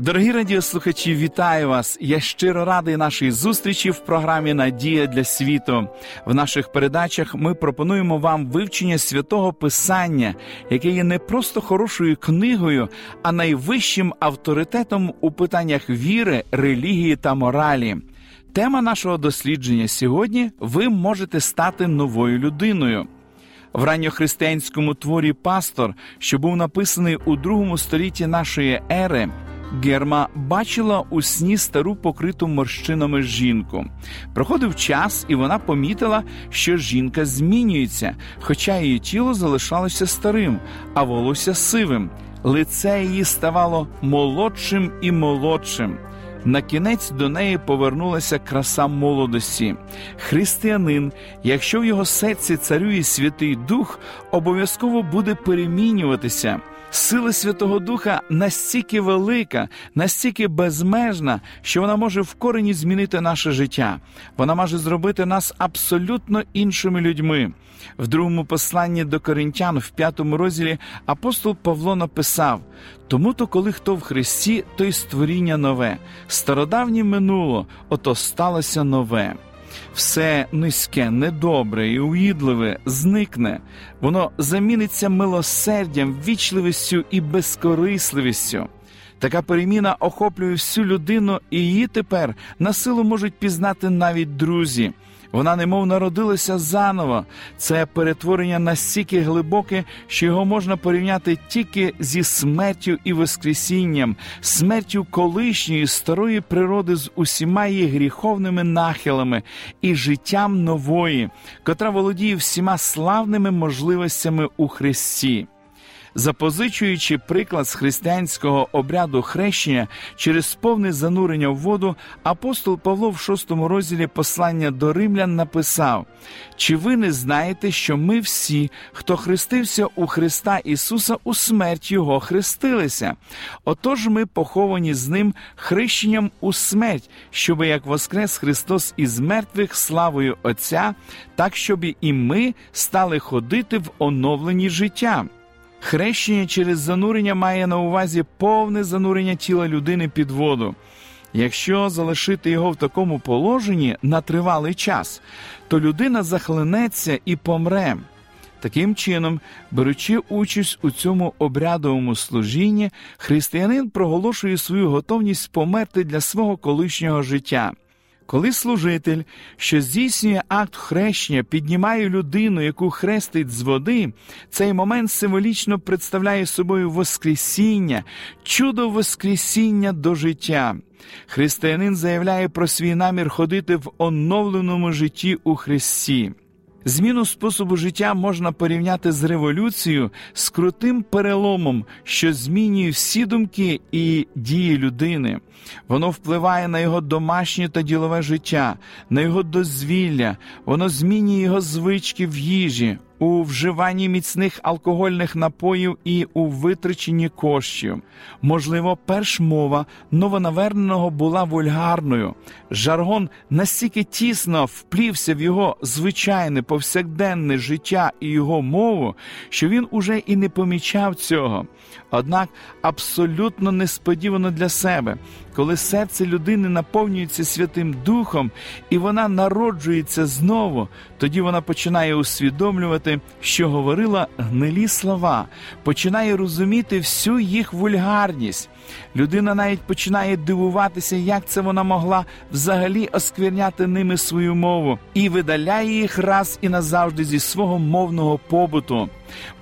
Дорогі радіослухачі, вітаю вас! Я щиро радий нашій зустрічі в програмі Надія для світу. В наших передачах ми пропонуємо вам вивчення святого Писання, яке є не просто хорошою книгою, а найвищим авторитетом у питаннях віри, релігії та моралі. Тема нашого дослідження сьогодні ви можете стати новою людиною. В ранньохристиянському творі Пастор, що був написаний у другому столітті нашої ери. Герма бачила у сні стару покриту морщинами жінку. Проходив час, і вона помітила, що жінка змінюється, хоча її тіло залишалося старим, а волосся сивим. Лице її ставало молодшим і молодшим. На кінець до неї повернулася краса молодості. Християнин, якщо в його серці царює Святий Дух, обов'язково буде перемінюватися. Сила Святого Духа настільки велика, настільки безмежна, що вона може в корені змінити наше життя. Вона може зробити нас абсолютно іншими людьми. В другому посланні до коринтян, в п'ятому розділі, апостол Павло написав: тому то, коли хто в Христі, то й створіння нове, стародавнє минуло, ото сталося нове все низьке, недобре і уїдливе зникне, воно заміниться милосердям, вічливістю і безкорисливістю. Така переміна охоплює всю людину, і її тепер на силу можуть пізнати навіть друзі. Вона немов народилася заново. Це перетворення настільки глибоке, що його можна порівняти тільки зі смертю і воскресінням, смертю колишньої старої природи з усіма її гріховними нахилами і життям нової, котра володіє всіма славними можливостями у Христі. Запозичуючи приклад з християнського обряду хрещення через повне занурення в воду, апостол Павло в шостому розділі послання до римлян написав: Чи ви не знаєте, що ми всі, хто хрестився у Христа Ісуса, у смерть Його хрестилися? Отож ми поховані з Ним хрещенням у смерть, щоби як воскрес Христос із мертвих славою Отця, так щоб і ми стали ходити в оновленні життя. Хрещення через занурення має на увазі повне занурення тіла людини під воду. Якщо залишити його в такому положенні на тривалий час, то людина захлинеться і помре. Таким чином, беручи участь у цьому обрядовому служінні, християнин проголошує свою готовність померти для свого колишнього життя. Коли служитель, що здійснює акт хрещення, піднімає людину, яку хрестить з води, цей момент символічно представляє собою Воскресіння, чудо Воскресіння до життя. Християнин заявляє про свій намір ходити в оновленому житті у Христі. Зміну способу життя можна порівняти з революцією, з крутим переломом, що змінює всі думки і дії людини. Воно впливає на його домашнє та ділове життя, на його дозвілля, воно змінює його звички в їжі, у вживанні міцних алкогольних напоїв і у витраченні коштів. Можливо, перш мова новонаверненого була вульгарною. Жаргон настільки тісно вплівся в його звичайне повсякденне життя і його мову, що він уже і не помічав цього. Однак абсолютно несподівано для себе, коли серце людини наповнюється Святим Духом і вона народжується знову, тоді вона починає усвідомлювати, що говорила гнилі слова, починає розуміти всю їх вульгарність. Людина навіть починає дивуватися, як це вона могла взагалі оскверняти ними свою мову, і видаляє їх раз і назавжди зі свого мовного побуту.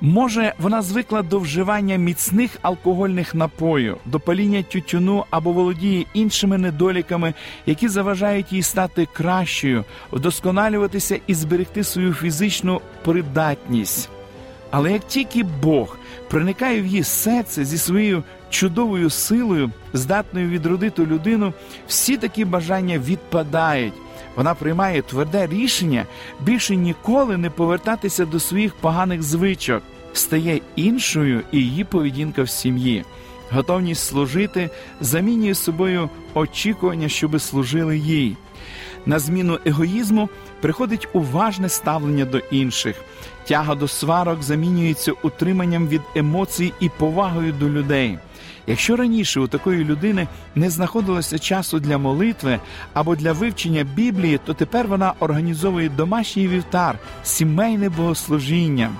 Може, вона звикла до вживання міцних алкогольних напоїв, до паління тютюну або володіє іншими недоліками, які заважають їй стати кращою, вдосконалюватися і зберегти свою фізичну придатність. Але як тільки Бог проникає в її серце зі своєю чудовою силою, здатною відродити людину, всі такі бажання відпадають. Вона приймає тверде рішення більше ніколи не повертатися до своїх поганих звичок, стає іншою і її поведінка в сім'ї. Готовність служити замінює собою очікування, щоби служили їй. На зміну егоїзму приходить уважне ставлення до інших. Тяга до сварок замінюється утриманням від емоцій і повагою до людей. Якщо раніше у такої людини не знаходилося часу для молитви або для вивчення Біблії, то тепер вона організовує домашній вівтар, сімейне богослужіння.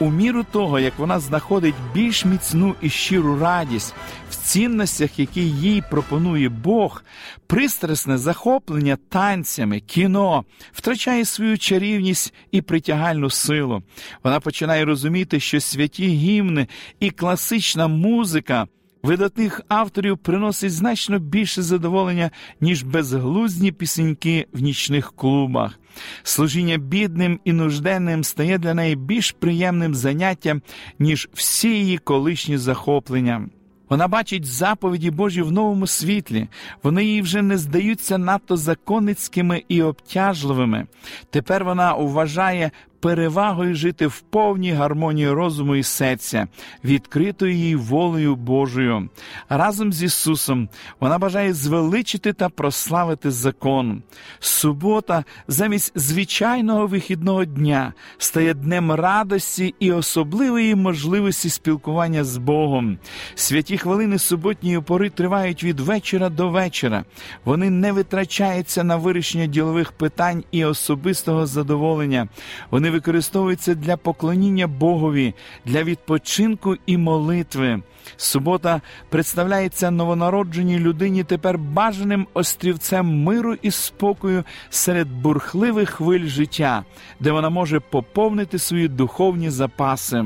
У міру того, як вона знаходить більш міцну і щиру радість в цінностях, які їй пропонує Бог, пристрасне захоплення танцями, кіно втрачає свою чарівність і притягальну силу. Вона починає розуміти, що святі гімни і класична музика видатних авторів приносить значно більше задоволення, ніж безглузні пісеньки в нічних клубах. Служіння бідним і нужденним стає для неї більш приємним заняттям, ніж всі її колишні захоплення. Вона бачить заповіді Божі в новому світлі, вони їй вже не здаються надто законницькими і обтяжливими. Тепер вона вважає перевагою жити в повній гармонії розуму і серця, відкритою їй волею Божою. Разом з Ісусом вона бажає звеличити та прославити закон. Субота, замість звичайного вихідного дня, стає днем радості і особливої можливості спілкування з Богом. Святі хвилини суботньої пори тривають від вечора до вечора. Вони не витрачаються на вирішення ділових питань і особистого задоволення. Вони використовується для поклоніння Богові, для відпочинку і молитви. Субота представляється новонародженій людині тепер бажаним острівцем миру і спокою серед бурхливих хвиль життя, де вона може поповнити свої духовні запаси.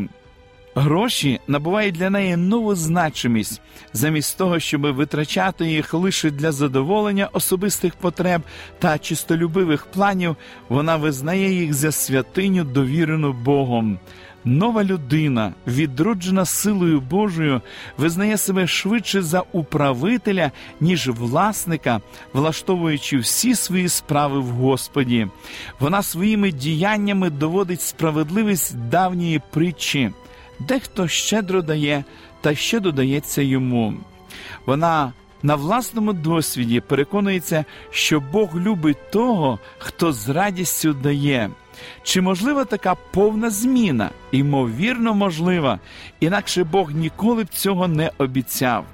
Гроші набувають для неї нову значимість, замість того, щоб витрачати їх лише для задоволення особистих потреб та чистолюбивих планів, вона визнає їх за святиню, довірену Богом. Нова людина, відроджена силою Божою, визнає себе швидше за управителя, ніж власника, влаштовуючи всі свої справи в Господі. Вона своїми діяннями доводить справедливість давньої притчі дехто щедро дає, та ще додається йому. Вона на власному досвіді переконується, що Бог любить того, хто з радістю дає. Чи можлива така повна зміна? Ймовірно, можлива, інакше Бог ніколи б цього не обіцяв.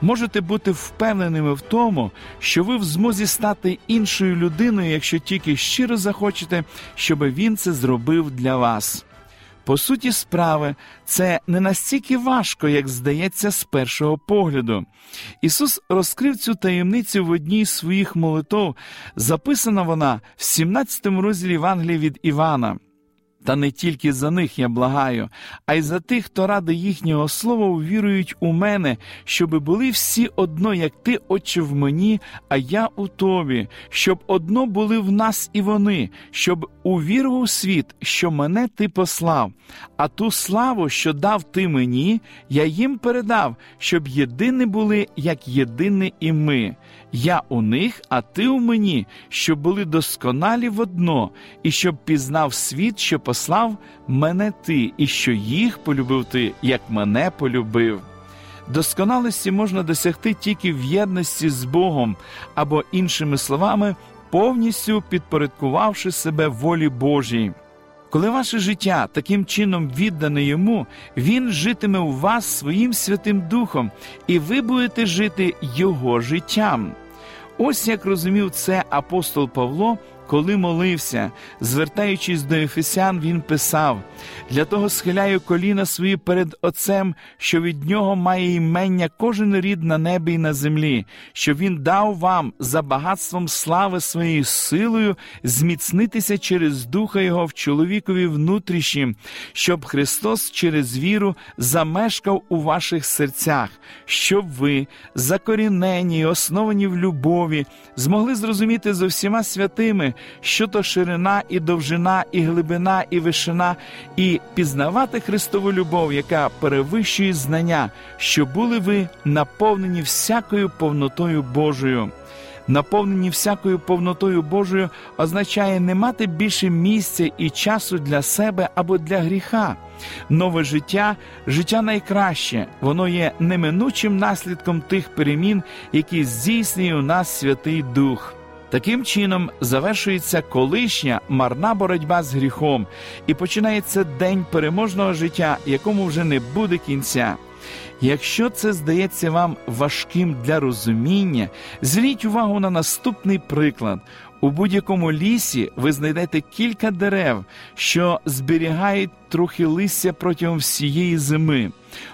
Можете бути впевненими в тому, що ви в змозі стати іншою людиною, якщо тільки щиро захочете, щоб він це зробив для вас. По суті справи, це не настільки важко, як здається, з першого погляду. Ісус розкрив цю таємницю в одній з своїх молитов, записана вона в 17 розділі Євангелії від Івана. Та не тільки за них я благаю, а й за тих, хто ради їхнього слова увірують у мене, щоби були всі одно, як ти, Отче, в мені, а я у тобі, щоб одно були в нас і вони, щоб увірував світ, що мене ти послав, а ту славу, що дав ти мені, я їм передав, щоб єдині були, як єдині і ми. Я у них, а ти у мені, щоб були досконалі в одно, і щоб пізнав світ, що послав мене ти, і що їх полюбив ти, як мене полюбив. Досконалості можна досягти тільки в єдності з Богом, або, іншими словами, повністю підпорядкувавши себе волі Божій. Коли ваше життя таким чином віддане йому, він житиме у вас своїм Святим Духом, і ви будете жити Його життям. Ось як розумів це апостол Павло коли молився, звертаючись до Ефесян, він писав: для того схиляю коліна свої перед Отцем, що від нього має імення кожен рід на небі і на землі, що він дав вам за багатством слави своєю силою зміцнитися через духа Його в чоловікові внутрішнім, щоб Христос через віру замешкав у ваших серцях, щоб ви, закорінені, і основані в любові, змогли зрозуміти зо всіма святими що то ширина і довжина, і глибина, і вишина, і пізнавати Христову любов, яка перевищує знання, що були ви наповнені всякою повнотою Божою наповнені всякою повнотою Божою, означає не мати більше місця і часу для себе або для гріха. Нове життя, життя найкраще, воно є неминучим наслідком тих перемін, які здійснює у нас Святий Дух. Таким чином завершується колишня марна боротьба з гріхом, і починається день переможного життя, якому вже не буде кінця. Якщо це здається вам важким для розуміння, зверніть увагу на наступний приклад. У будь-якому лісі ви знайдете кілька дерев, що зберігають трохи листя протягом всієї зими,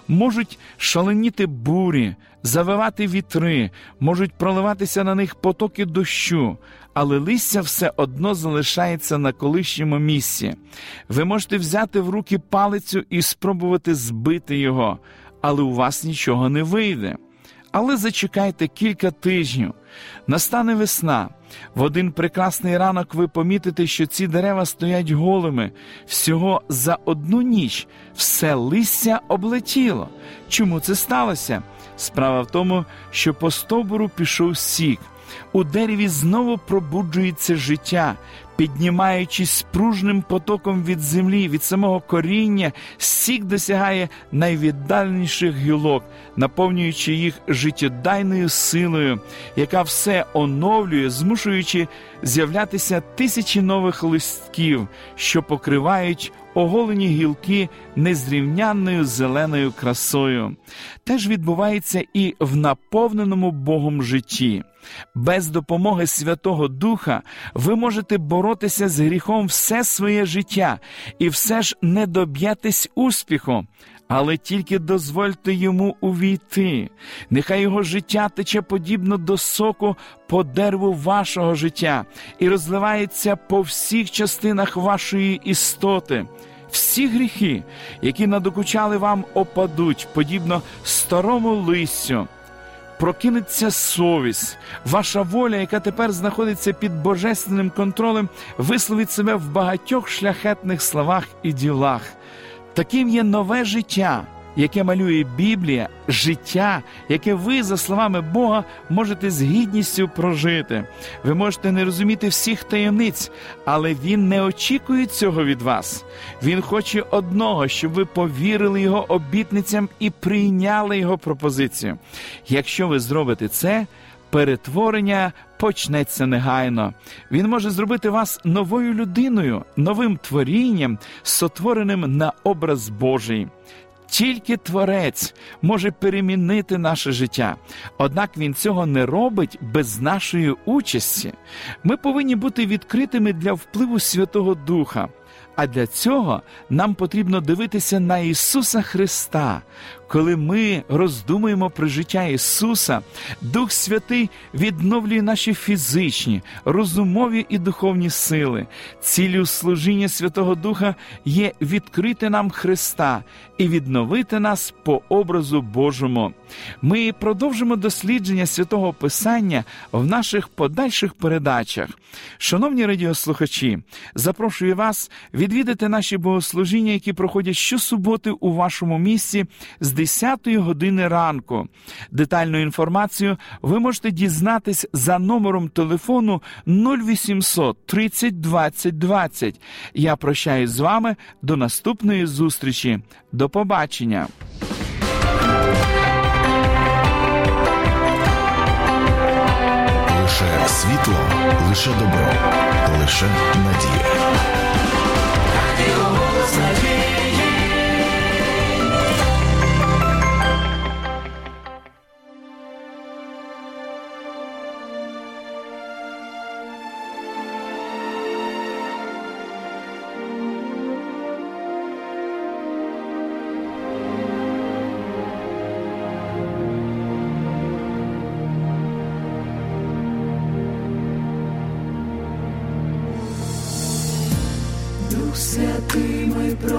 можуть шаленіти бурі, завивати вітри, можуть проливатися на них потоки дощу, але листя все одно залишається на колишньому місці. Ви можете взяти в руки палицю і спробувати збити його але у вас нічого не вийде. Але зачекайте кілька тижнів. Настане весна. В один прекрасний ранок ви помітите, що ці дерева стоять голими. Всього за одну ніч все листя облетіло. Чому це сталося? Справа в тому, що по стовбуру пішов сік. У дереві знову пробуджується життя, піднімаючись пружним потоком від землі, від самого коріння, сік досягає найвіддаленіших гілок, наповнюючи їх життєдайною силою, яка все оновлює, змушуючи з'являтися тисячі нових листків, що покривають оголені гілки незрівнянною зеленою красою. Теж відбувається і в наповненому Богом житті. Без допомоги Святого Духа ви можете боротися з гріхом все своє життя і все ж не доб'ятись успіху. Але тільки дозвольте йому увійти, нехай його життя тече подібно до соку по дереву вашого життя і розливається по всіх частинах вашої істоти. Всі гріхи, які надокучали вам, опадуть, подібно старому листю прокинеться совість, ваша воля, яка тепер знаходиться під божественним контролем, висловить себе в багатьох шляхетних словах і ділах. Таким є нове життя яке малює Біблія, життя, яке ви, за словами Бога, можете з гідністю прожити. Ви можете не розуміти всіх таємниць, але Він не очікує цього від вас. Він хоче одного, щоб ви повірили його обітницям і прийняли його пропозицію. Якщо ви зробите це, перетворення почнеться негайно. Він може зробити вас новою людиною, новим творінням, сотвореним на образ Божий. Тільки Творець може перемінити наше життя, однак Він цього не робить без нашої участі. Ми повинні бути відкритими для впливу Святого Духа. А для цього нам потрібно дивитися на Ісуса Христа. Коли ми роздумуємо про життя Ісуса, Дух Святий відновлює наші фізичні, розумові і духовні сили. Ціллю служіння Святого Духа є відкрити нам Христа і відновити нас по образу Божому. Ми продовжимо дослідження святого Писання в наших подальших передачах. Шановні радіослухачі, запрошую вас відвідати наші богослужіння, які проходять щосуботи у вашому місці з 10 години ранку. Детальну інформацію ви можете дізнатись за номером телефону 0800 30 20 20. Я прощаюсь з вами до наступної зустрічі. До побачення. Лише світло, лише добро, лише надія.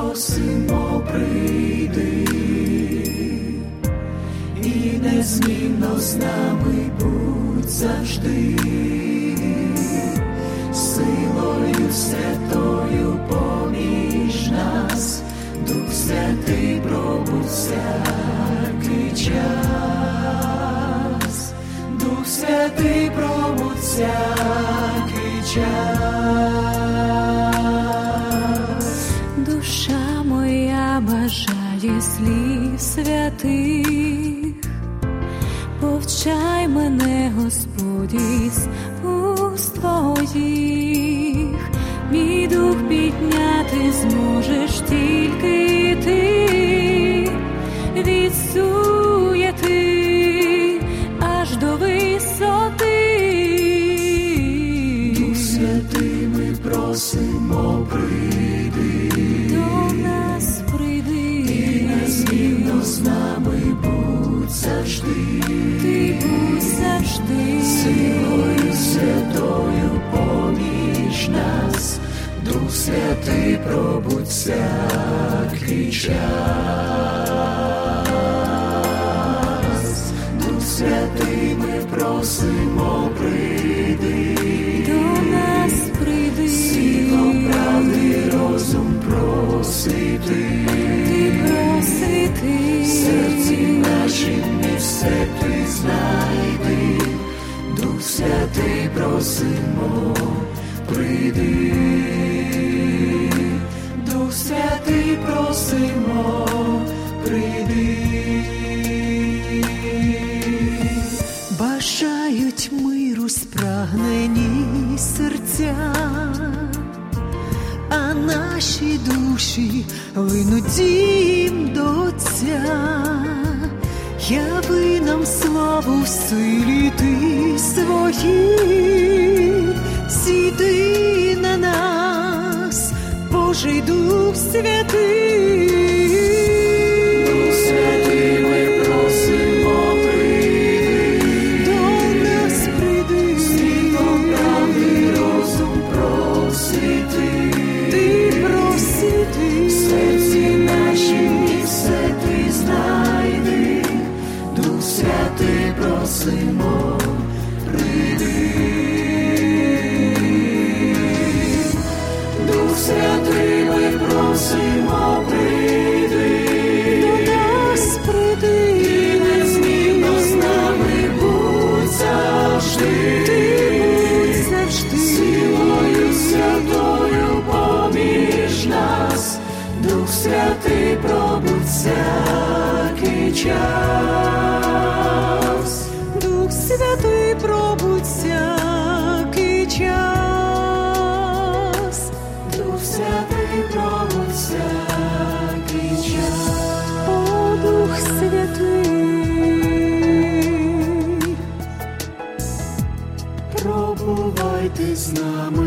Просимо прийди і незмінно з нами будь завжди. Силою святою поміж нас, Дух Святий пробудь всякий час, Дух Святий пробудь всякий час. Слів святих, повчай мене, Господі, уст твоїх, мій дух підняти зможеш тільки ти, від суєти аж до висоти. Дух Святий ми просимо, прийди, Святий пробудь всякий час, Дух Святий ми просимо, прийди. До нас прийди, Світлом правди розум просвіти, ти просвіти, серці наші місце ти знайди, Дух Святий просимо, прийди, Святий просимо, прийди. Бажають миру спрагнені серця, а наші душі линуть дім до Отця. Яви нам славу в силі ти свої, сіди на нас, Божий Дух Святий. Просимо, прийди, до нас прийди, незмінно з нами будь завжди, ти будь завжди, силою святою поміж нас, Дух Святий пробудь всякий час, з нами